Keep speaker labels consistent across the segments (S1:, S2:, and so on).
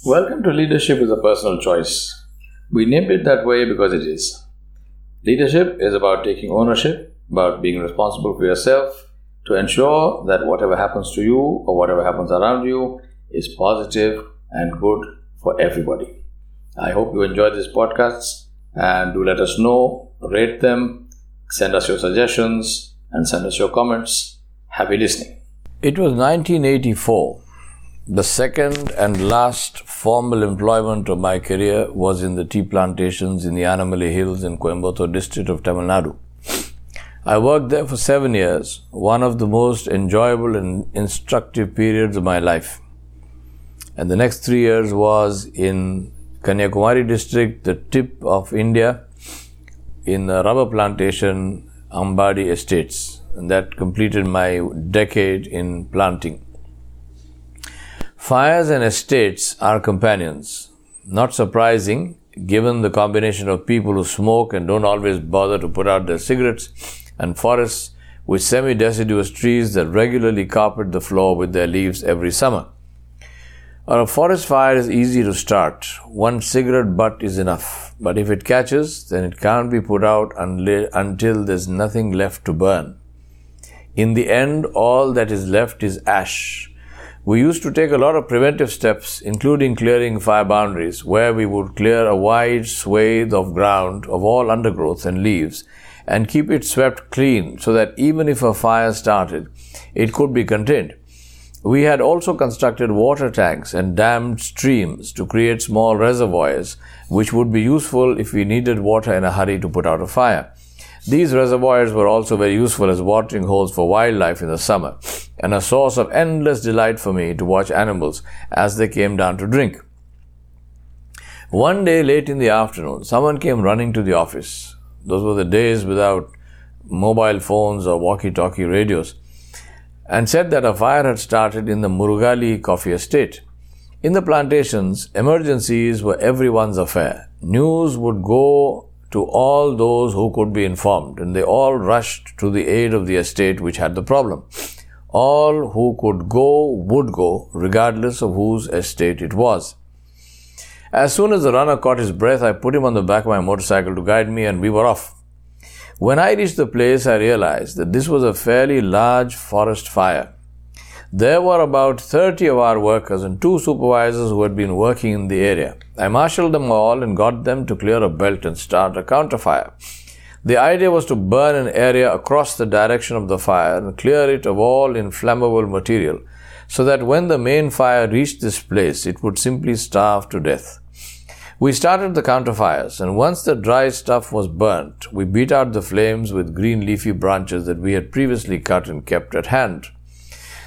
S1: Welcome to Leadership is a Personal Choice. We named it that way because it is. Leadership is about taking ownership, about being responsible for yourself, to ensure that whatever happens to you or whatever happens around you is positive and good for everybody. I hope you enjoy these podcasts and do let us know, rate them, send us your suggestions, and send us your comments. Happy listening. It was 1984 the second and last formal employment of my career was in the tea plantations in the Annamalai Hills in Coimbatore district of Tamil Nadu. I worked there for seven years, one of the most enjoyable and instructive periods of my life. And the next three years was in Kanyakumari district, the tip of India, in the rubber plantation Ambadi Estates. And that completed my decade in planting. Fires and estates are companions. Not surprising, given the combination of people who smoke and don't always bother to put out their cigarettes, and forests with semi deciduous trees that regularly carpet the floor with their leaves every summer. a forest fire is easy to start. One cigarette butt is enough. But if it catches, then it can't be put out until there's nothing left to burn. In the end, all that is left is ash we used to take a lot of preventive steps, including clearing fire boundaries, where we would clear a wide swathe of ground of all undergrowth and leaves and keep it swept clean so that even if a fire started, it could be contained. We had also constructed water tanks and dammed streams to create small reservoirs, which would be useful if we needed water in a hurry to put out a fire. These reservoirs were also very useful as watering holes for wildlife in the summer, and a source of endless delight for me to watch animals as they came down to drink. One day late in the afternoon, someone came running to the office. Those were the days without mobile phones or walkie talkie radios, and said that a fire had started in the Murugali coffee estate. In the plantations, emergencies were everyone's affair. News would go to all those who could be informed, and they all rushed to the aid of the estate which had the problem. All who could go would go, regardless of whose estate it was. As soon as the runner caught his breath, I put him on the back of my motorcycle to guide me, and we were off. When I reached the place, I realized that this was a fairly large forest fire. There were about 30 of our workers and two supervisors who had been working in the area. I marshaled them all and got them to clear a belt and start a counterfire. The idea was to burn an area across the direction of the fire and clear it of all inflammable material so that when the main fire reached this place, it would simply starve to death. We started the counterfires, and once the dry stuff was burnt, we beat out the flames with green leafy branches that we had previously cut and kept at hand.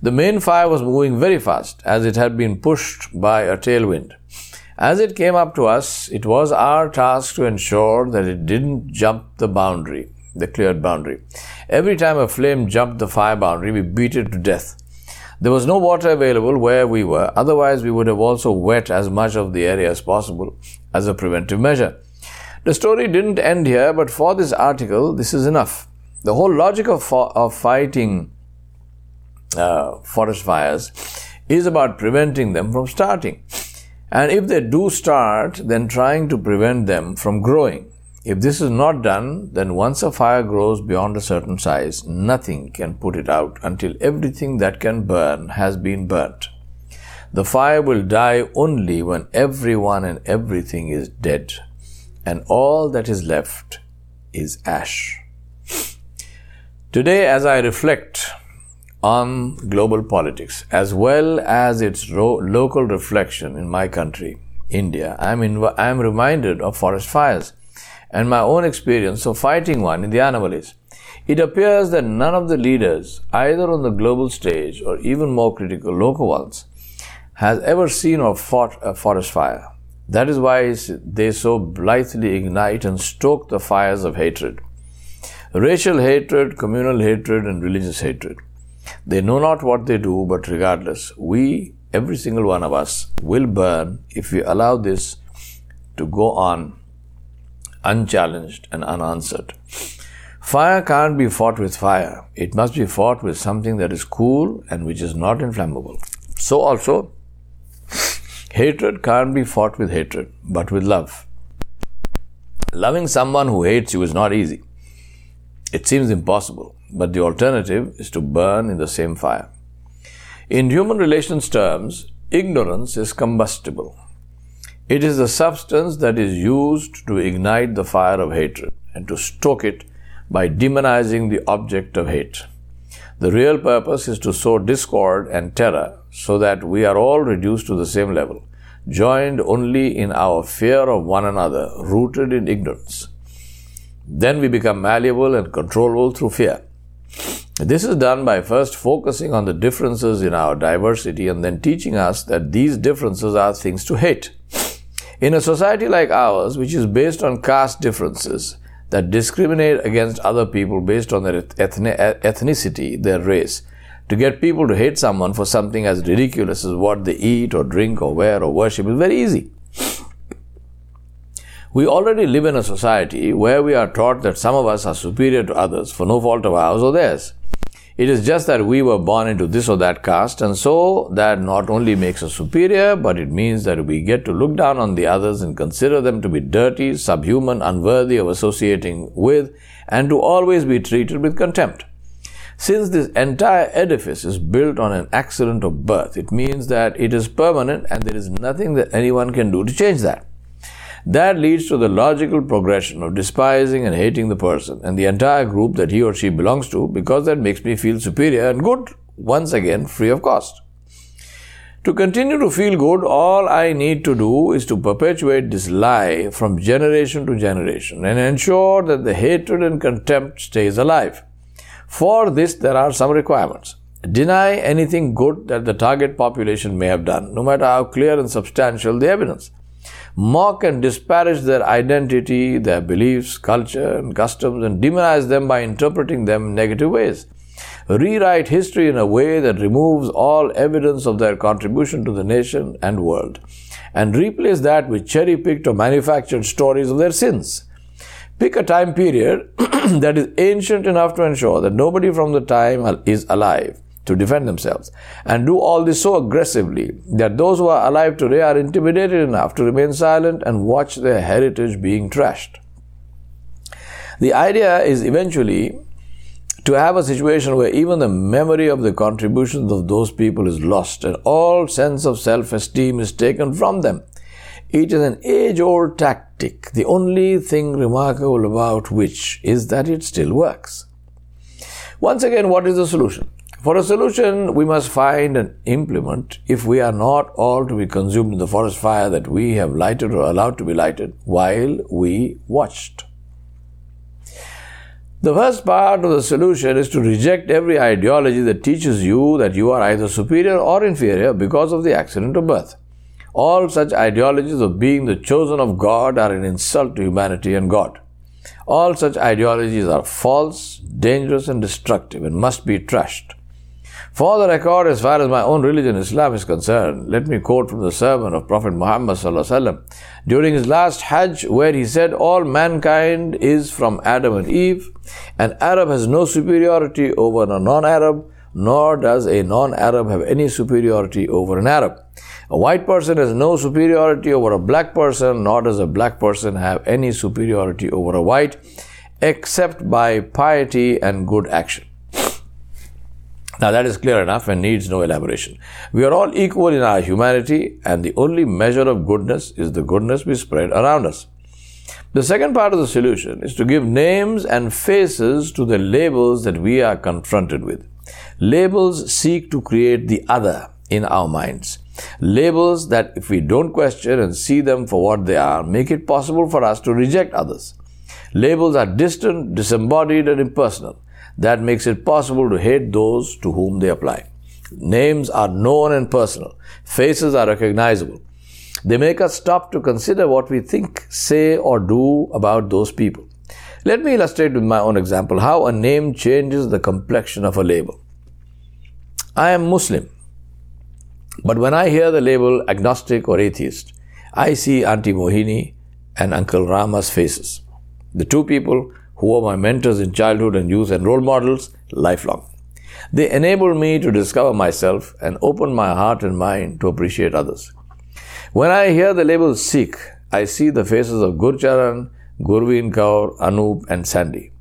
S1: The main fire was moving very fast as it had been pushed by a tailwind. As it came up to us, it was our task to ensure that it didn't jump the boundary, the cleared boundary. Every time a flame jumped the fire boundary, we beat it to death. There was no water available where we were, otherwise, we would have also wet as much of the area as possible as a preventive measure. The story didn't end here, but for this article, this is enough. The whole logic of, of fighting uh, forest fires is about preventing them from starting. And if they do start, then trying to prevent them from growing. If this is not done, then once a fire grows beyond a certain size, nothing can put it out until everything that can burn has been burnt. The fire will die only when everyone and everything is dead, and all that is left is ash. Today, as I reflect on global politics as well as its ro- local reflection in my country, India, I'm, inv- reminded of forest fires and my own experience of fighting one in the Annamalais. It appears that none of the leaders, either on the global stage or even more critical, local ones, has ever seen or fought a forest fire. That is why they so blithely ignite and stoke the fires of hatred. Racial hatred, communal hatred, and religious hatred. They know not what they do, but regardless, we, every single one of us, will burn if we allow this to go on unchallenged and unanswered. Fire can't be fought with fire. It must be fought with something that is cool and which is not inflammable. So also, Hatred can't be fought with hatred, but with love. Loving someone who hates you is not easy. It seems impossible, but the alternative is to burn in the same fire. In human relations terms, ignorance is combustible. It is the substance that is used to ignite the fire of hatred and to stoke it by demonizing the object of hate. The real purpose is to sow discord and terror so that we are all reduced to the same level, joined only in our fear of one another, rooted in ignorance. Then we become malleable and controllable through fear. This is done by first focusing on the differences in our diversity and then teaching us that these differences are things to hate. In a society like ours, which is based on caste differences that discriminate against other people based on their ethnicity, their race, to get people to hate someone for something as ridiculous as what they eat or drink or wear or worship is very easy. We already live in a society where we are taught that some of us are superior to others for no fault of ours or theirs. It is just that we were born into this or that caste, and so that not only makes us superior, but it means that we get to look down on the others and consider them to be dirty, subhuman, unworthy of associating with, and to always be treated with contempt. Since this entire edifice is built on an accident of birth, it means that it is permanent and there is nothing that anyone can do to change that. That leads to the logical progression of despising and hating the person and the entire group that he or she belongs to because that makes me feel superior and good, once again, free of cost. To continue to feel good, all I need to do is to perpetuate this lie from generation to generation and ensure that the hatred and contempt stays alive. For this, there are some requirements. Deny anything good that the target population may have done, no matter how clear and substantial the evidence mock and disparage their identity, their beliefs, culture, and customs, and demonize them by interpreting them in negative ways. Rewrite history in a way that removes all evidence of their contribution to the nation and world, and replace that with cherry picked or manufactured stories of their sins. Pick a time period that is ancient enough to ensure that nobody from the time is alive to defend themselves and do all this so aggressively that those who are alive today are intimidated enough to remain silent and watch their heritage being trashed. The idea is eventually to have a situation where even the memory of the contributions of those people is lost and all sense of self esteem is taken from them. It is an age old tactic, the only thing remarkable about which is that it still works. Once again, what is the solution? For a solution, we must find and implement if we are not all to be consumed in the forest fire that we have lighted or allowed to be lighted while we watched. The first part of the solution is to reject every ideology that teaches you that you are either superior or inferior because of the accident of birth. All such ideologies of being the chosen of God are an insult to humanity and God. All such ideologies are false, dangerous, and destructive and must be trashed. For the record, as far as my own religion, Islam, is concerned, let me quote from the sermon of Prophet Muhammad during his last Hajj, where he said, All mankind is from Adam and Eve. An Arab has no superiority over a non Arab, nor does a non Arab have any superiority over an Arab. A white person has no superiority over a black person, nor does a black person have any superiority over a white, except by piety and good action. Now that is clear enough and needs no elaboration. We are all equal in our humanity and the only measure of goodness is the goodness we spread around us. The second part of the solution is to give names and faces to the labels that we are confronted with. Labels seek to create the other in our minds. Labels that, if we don't question and see them for what they are, make it possible for us to reject others. Labels are distant, disembodied, and impersonal that makes it possible to hate those to whom they apply. Names are known and personal. Faces are recognizable. They make us stop to consider what we think, say, or do about those people. Let me illustrate with my own example how a name changes the complexion of a label. I am Muslim, but when I hear the label agnostic or atheist, I see Auntie Mohini and Uncle Rama's faces. The two people who were my mentors in childhood and youth and role models lifelong. They enabled me to discover myself and open my heart and mind to appreciate others. When I hear the label Sikh, I see the faces of Gurcharan, Gurveen Kaur, Anup, and Sandy.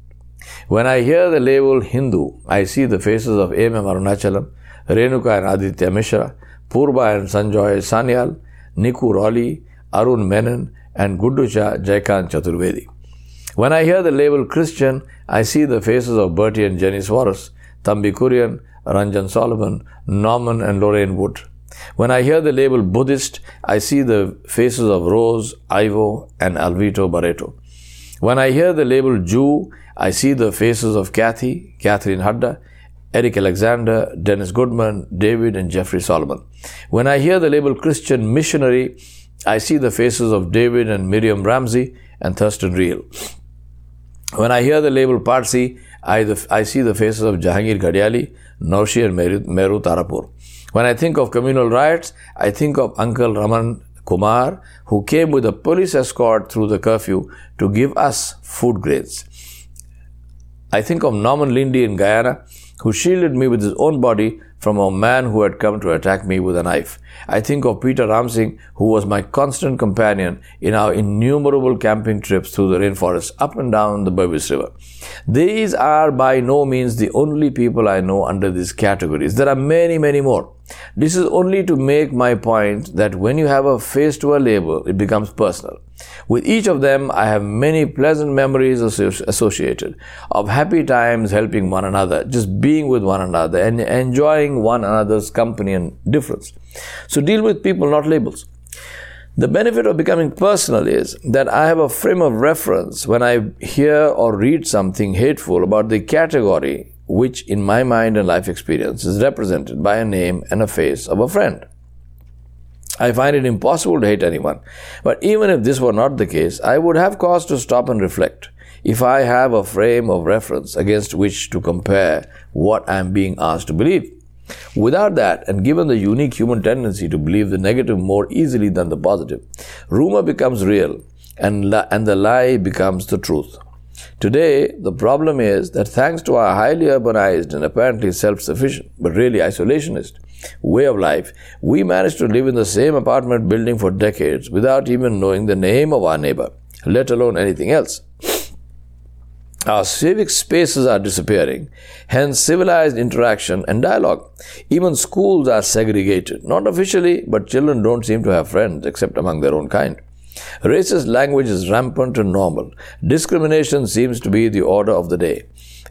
S1: When I hear the label Hindu, I see the faces of A.M. Arunachalam, Renuka and Aditya Mishra, Purba and Sanjoy Sanyal, Niku Raleigh, Arun Menon, and Gudducha Jaikant Chaturvedi. When I hear the label Christian, I see the faces of Bertie and Jenny Suarez, Thambi Kurian, Ranjan Solomon, Norman and Lorraine Wood. When I hear the label Buddhist, I see the faces of Rose, Ivo, and Alvito Barreto. When I hear the label Jew, I see the faces of Kathy, Catherine Hadda, Eric Alexander, Dennis Goodman, David, and Jeffrey Solomon. When I hear the label Christian missionary, I see the faces of David and Miriam Ramsey and Thurston Reel. When I hear the label Parsi, I, the, I see the faces of Jahangir Gadiali, Norshi, and Meru, Meru Tarapur. When I think of communal riots, I think of Uncle Raman Kumar, who came with a police escort through the curfew to give us food grains. I think of Norman Lindy in Guyana, who shielded me with his own body from a man who had come to attack me with a knife. I think of Peter Ramsing, who was my constant companion in our innumerable camping trips through the rainforest up and down the Berbice River. These are by no means the only people I know under these categories. There are many, many more. This is only to make my point that when you have a face to a label, it becomes personal. With each of them, I have many pleasant memories associated of happy times helping one another, just being with one another and enjoying one another's company and difference. So deal with people, not labels. The benefit of becoming personal is that I have a frame of reference when I hear or read something hateful about the category which, in my mind and life experience, is represented by a name and a face of a friend. I find it impossible to hate anyone. But even if this were not the case, I would have cause to stop and reflect if I have a frame of reference against which to compare what I am being asked to believe. Without that, and given the unique human tendency to believe the negative more easily than the positive, rumor becomes real and, la- and the lie becomes the truth. Today, the problem is that thanks to our highly urbanized and apparently self sufficient, but really isolationist, way of life, we managed to live in the same apartment building for decades without even knowing the name of our neighbor, let alone anything else. Our civic spaces are disappearing, hence civilized interaction and dialogue. Even schools are segregated, not officially, but children don't seem to have friends except among their own kind. Racist language is rampant and normal. Discrimination seems to be the order of the day.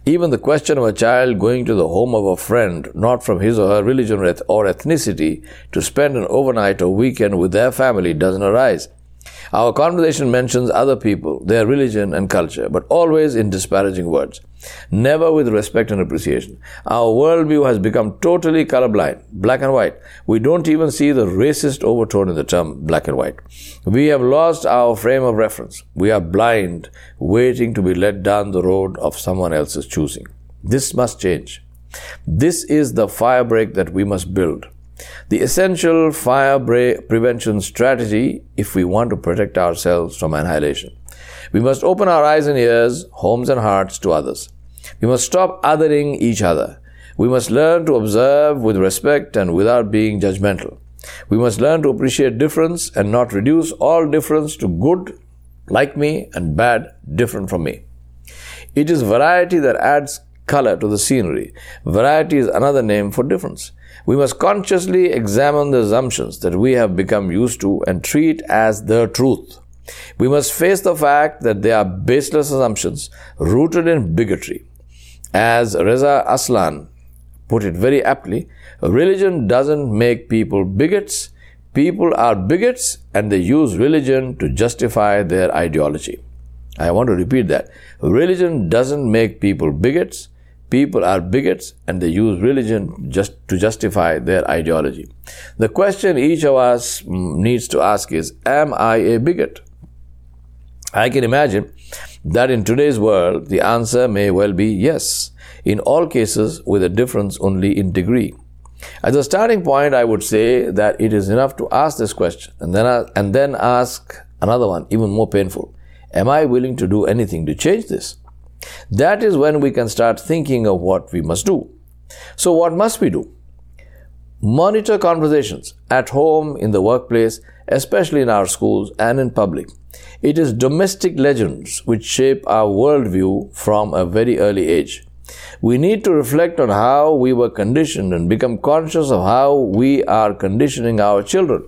S1: Even the question of a child going to the home of a friend, not from his or her religion or ethnicity, to spend an overnight or weekend with their family doesn't arise. Our conversation mentions other people, their religion and culture, but always in disparaging words, never with respect and appreciation. Our worldview has become totally colorblind, black and white. We don't even see the racist overtone in the term black and white. We have lost our frame of reference. We are blind, waiting to be led down the road of someone else's choosing. This must change. This is the firebreak that we must build. The essential fire prevention strategy if we want to protect ourselves from annihilation. We must open our eyes and ears, homes and hearts to others. We must stop othering each other. We must learn to observe with respect and without being judgmental. We must learn to appreciate difference and not reduce all difference to good, like me, and bad, different from me. It is variety that adds color to the scenery. Variety is another name for difference. We must consciously examine the assumptions that we have become used to and treat as the truth. We must face the fact that they are baseless assumptions rooted in bigotry. As Reza Aslan put it very aptly, religion doesn't make people bigots. People are bigots and they use religion to justify their ideology. I want to repeat that. Religion doesn't make people bigots people are bigots and they use religion just to justify their ideology. The question each of us mm, needs to ask is, am I a bigot? I can imagine that in today's world, the answer may well be yes, in all cases with a difference only in degree. As a starting point, I would say that it is enough to ask this question and then, and then ask another one, even more painful. Am I willing to do anything to change this? That is when we can start thinking of what we must do. So, what must we do? Monitor conversations at home, in the workplace, especially in our schools and in public. It is domestic legends which shape our worldview from a very early age. We need to reflect on how we were conditioned and become conscious of how we are conditioning our children.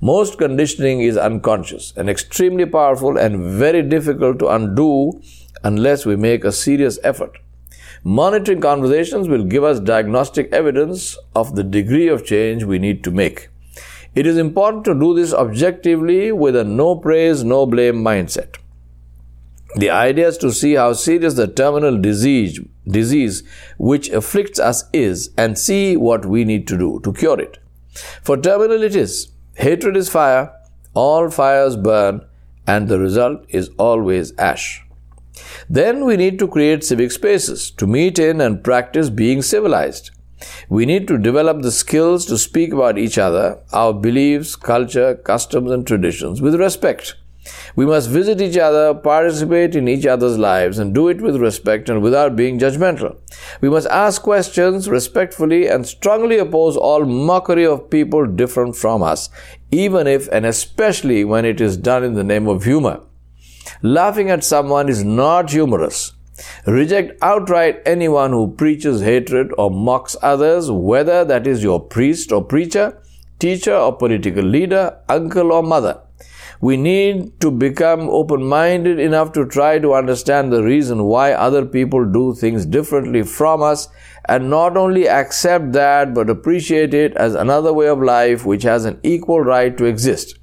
S1: Most conditioning is unconscious and extremely powerful and very difficult to undo unless we make a serious effort. Monitoring conversations will give us diagnostic evidence of the degree of change we need to make. It is important to do this objectively with a no praise, no blame mindset. The idea is to see how serious the terminal disease, disease which afflicts us is and see what we need to do to cure it. For terminal it is. Hatred is fire, all fires burn, and the result is always ash. Then we need to create civic spaces to meet in and practice being civilized. We need to develop the skills to speak about each other, our beliefs, culture, customs, and traditions with respect. We must visit each other, participate in each other's lives, and do it with respect and without being judgmental. We must ask questions respectfully and strongly oppose all mockery of people different from us, even if and especially when it is done in the name of humor. Laughing at someone is not humorous. Reject outright anyone who preaches hatred or mocks others, whether that is your priest or preacher, teacher or political leader, uncle or mother. We need to become open minded enough to try to understand the reason why other people do things differently from us and not only accept that but appreciate it as another way of life which has an equal right to exist.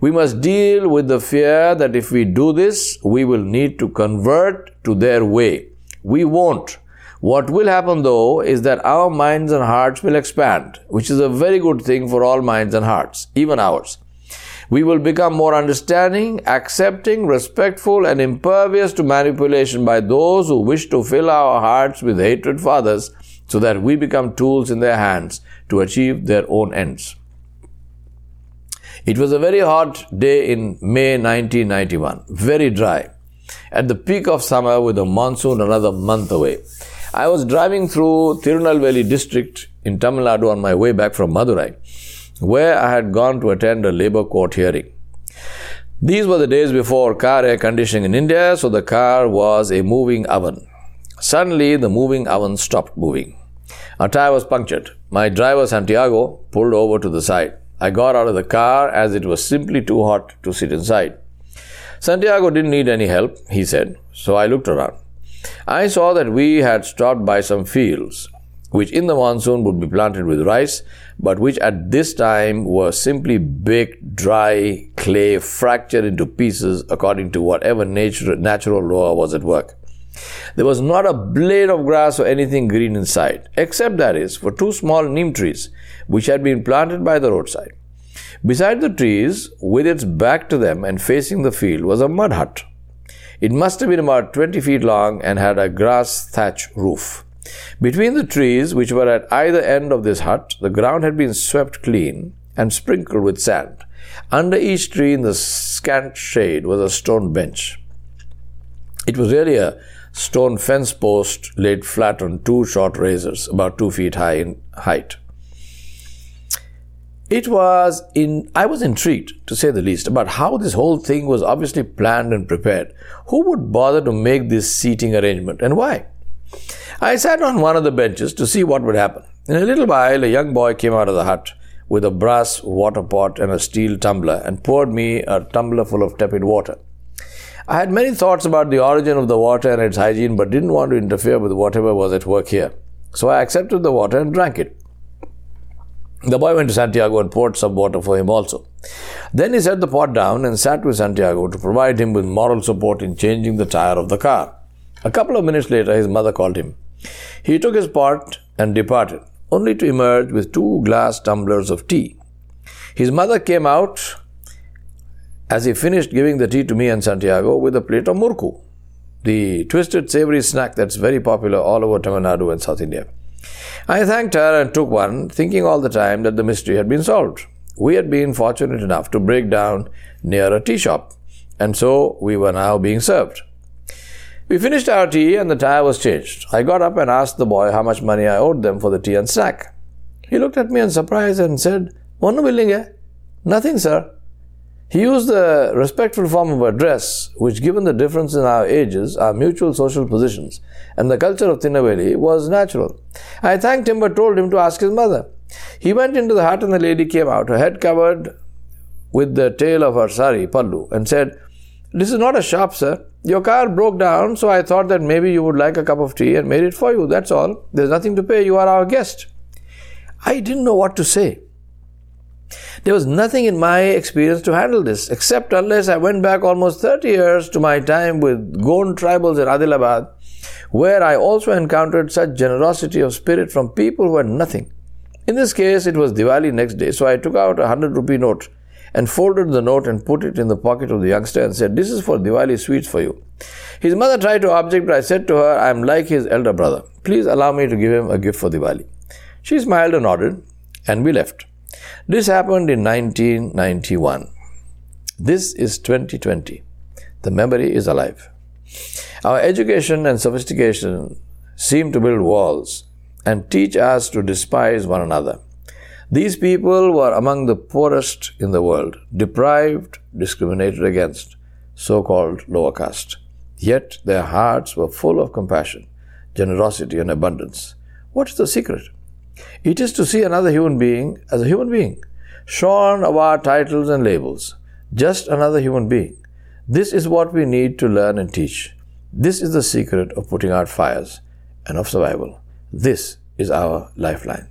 S1: We must deal with the fear that if we do this, we will need to convert to their way. We won't. What will happen though is that our minds and hearts will expand, which is a very good thing for all minds and hearts, even ours. We will become more understanding, accepting, respectful, and impervious to manipulation by those who wish to fill our hearts with hatred for others so that we become tools in their hands to achieve their own ends. It was a very hot day in May 1991, very dry, at the peak of summer with the monsoon another month away. I was driving through Tirunelveli district in Tamil Nadu on my way back from Madurai, where I had gone to attend a labor court hearing. These were the days before car air conditioning in India, so the car was a moving oven. Suddenly, the moving oven stopped moving. A tire was punctured. My driver, Santiago, pulled over to the side. I got out of the car as it was simply too hot to sit inside. Santiago didn't need any help, he said, so I looked around. I saw that we had stopped by some fields, which in the monsoon would be planted with rice, but which at this time were simply baked, dry clay fractured into pieces according to whatever nature, natural law was at work. There was not a blade of grass or anything green in sight, except that is for two small neem trees which had been planted by the roadside. Beside the trees, with its back to them and facing the field, was a mud hut. It must have been about 20 feet long and had a grass thatch roof. Between the trees, which were at either end of this hut, the ground had been swept clean and sprinkled with sand. Under each tree, in the scant shade, was a stone bench. It was really a stone fence post laid flat on two short razors, about two feet high in height. It was in, I was intrigued, to say the least, about how this whole thing was obviously planned and prepared. Who would bother to make this seating arrangement and why? I sat on one of the benches to see what would happen. In a little while, a young boy came out of the hut with a brass water pot and a steel tumbler and poured me a tumbler full of tepid water. I had many thoughts about the origin of the water and its hygiene, but didn't want to interfere with whatever was at work here. So I accepted the water and drank it. The boy went to Santiago and poured some water for him also. Then he set the pot down and sat with Santiago to provide him with moral support in changing the tire of the car. A couple of minutes later, his mother called him. He took his pot and departed, only to emerge with two glass tumblers of tea. His mother came out as he finished giving the tea to me and Santiago with a plate of murku, the twisted savory snack that's very popular all over Tamil Nadu and South India. I thanked her and took one, thinking all the time that the mystery had been solved. We had been fortunate enough to break down near a tea shop, and so we were now being served. We finished our tea and the tire was changed. I got up and asked the boy how much money I owed them for the tea and snack. He looked at me in surprise and said, One billing, eh? Nothing, sir. He used the respectful form of address, which, given the difference in our ages, our mutual social positions, and the culture of Tinnevelly, was natural. I thanked him but told him to ask his mother. He went into the hut and the lady came out, her head covered with the tail of her sari, pallu, and said, This is not a shop, sir. Your car broke down, so I thought that maybe you would like a cup of tea and made it for you. That's all. There's nothing to pay. You are our guest. I didn't know what to say. There was nothing in my experience to handle this, except unless I went back almost 30 years to my time with Gond tribals in Adilabad, where I also encountered such generosity of spirit from people who had nothing. In this case, it was Diwali next day, so I took out a 100 rupee note and folded the note and put it in the pocket of the youngster and said, This is for Diwali sweets for you. His mother tried to object, but I said to her, I am like his elder brother. Please allow me to give him a gift for Diwali. She smiled and nodded, and we left. This happened in 1991. This is 2020. The memory is alive. Our education and sophistication seem to build walls and teach us to despise one another. These people were among the poorest in the world, deprived, discriminated against, so called lower caste. Yet their hearts were full of compassion, generosity, and abundance. What is the secret? It is to see another human being as a human being, shorn of our titles and labels, just another human being. This is what we need to learn and teach. This is the secret of putting out fires and of survival. This is our lifeline.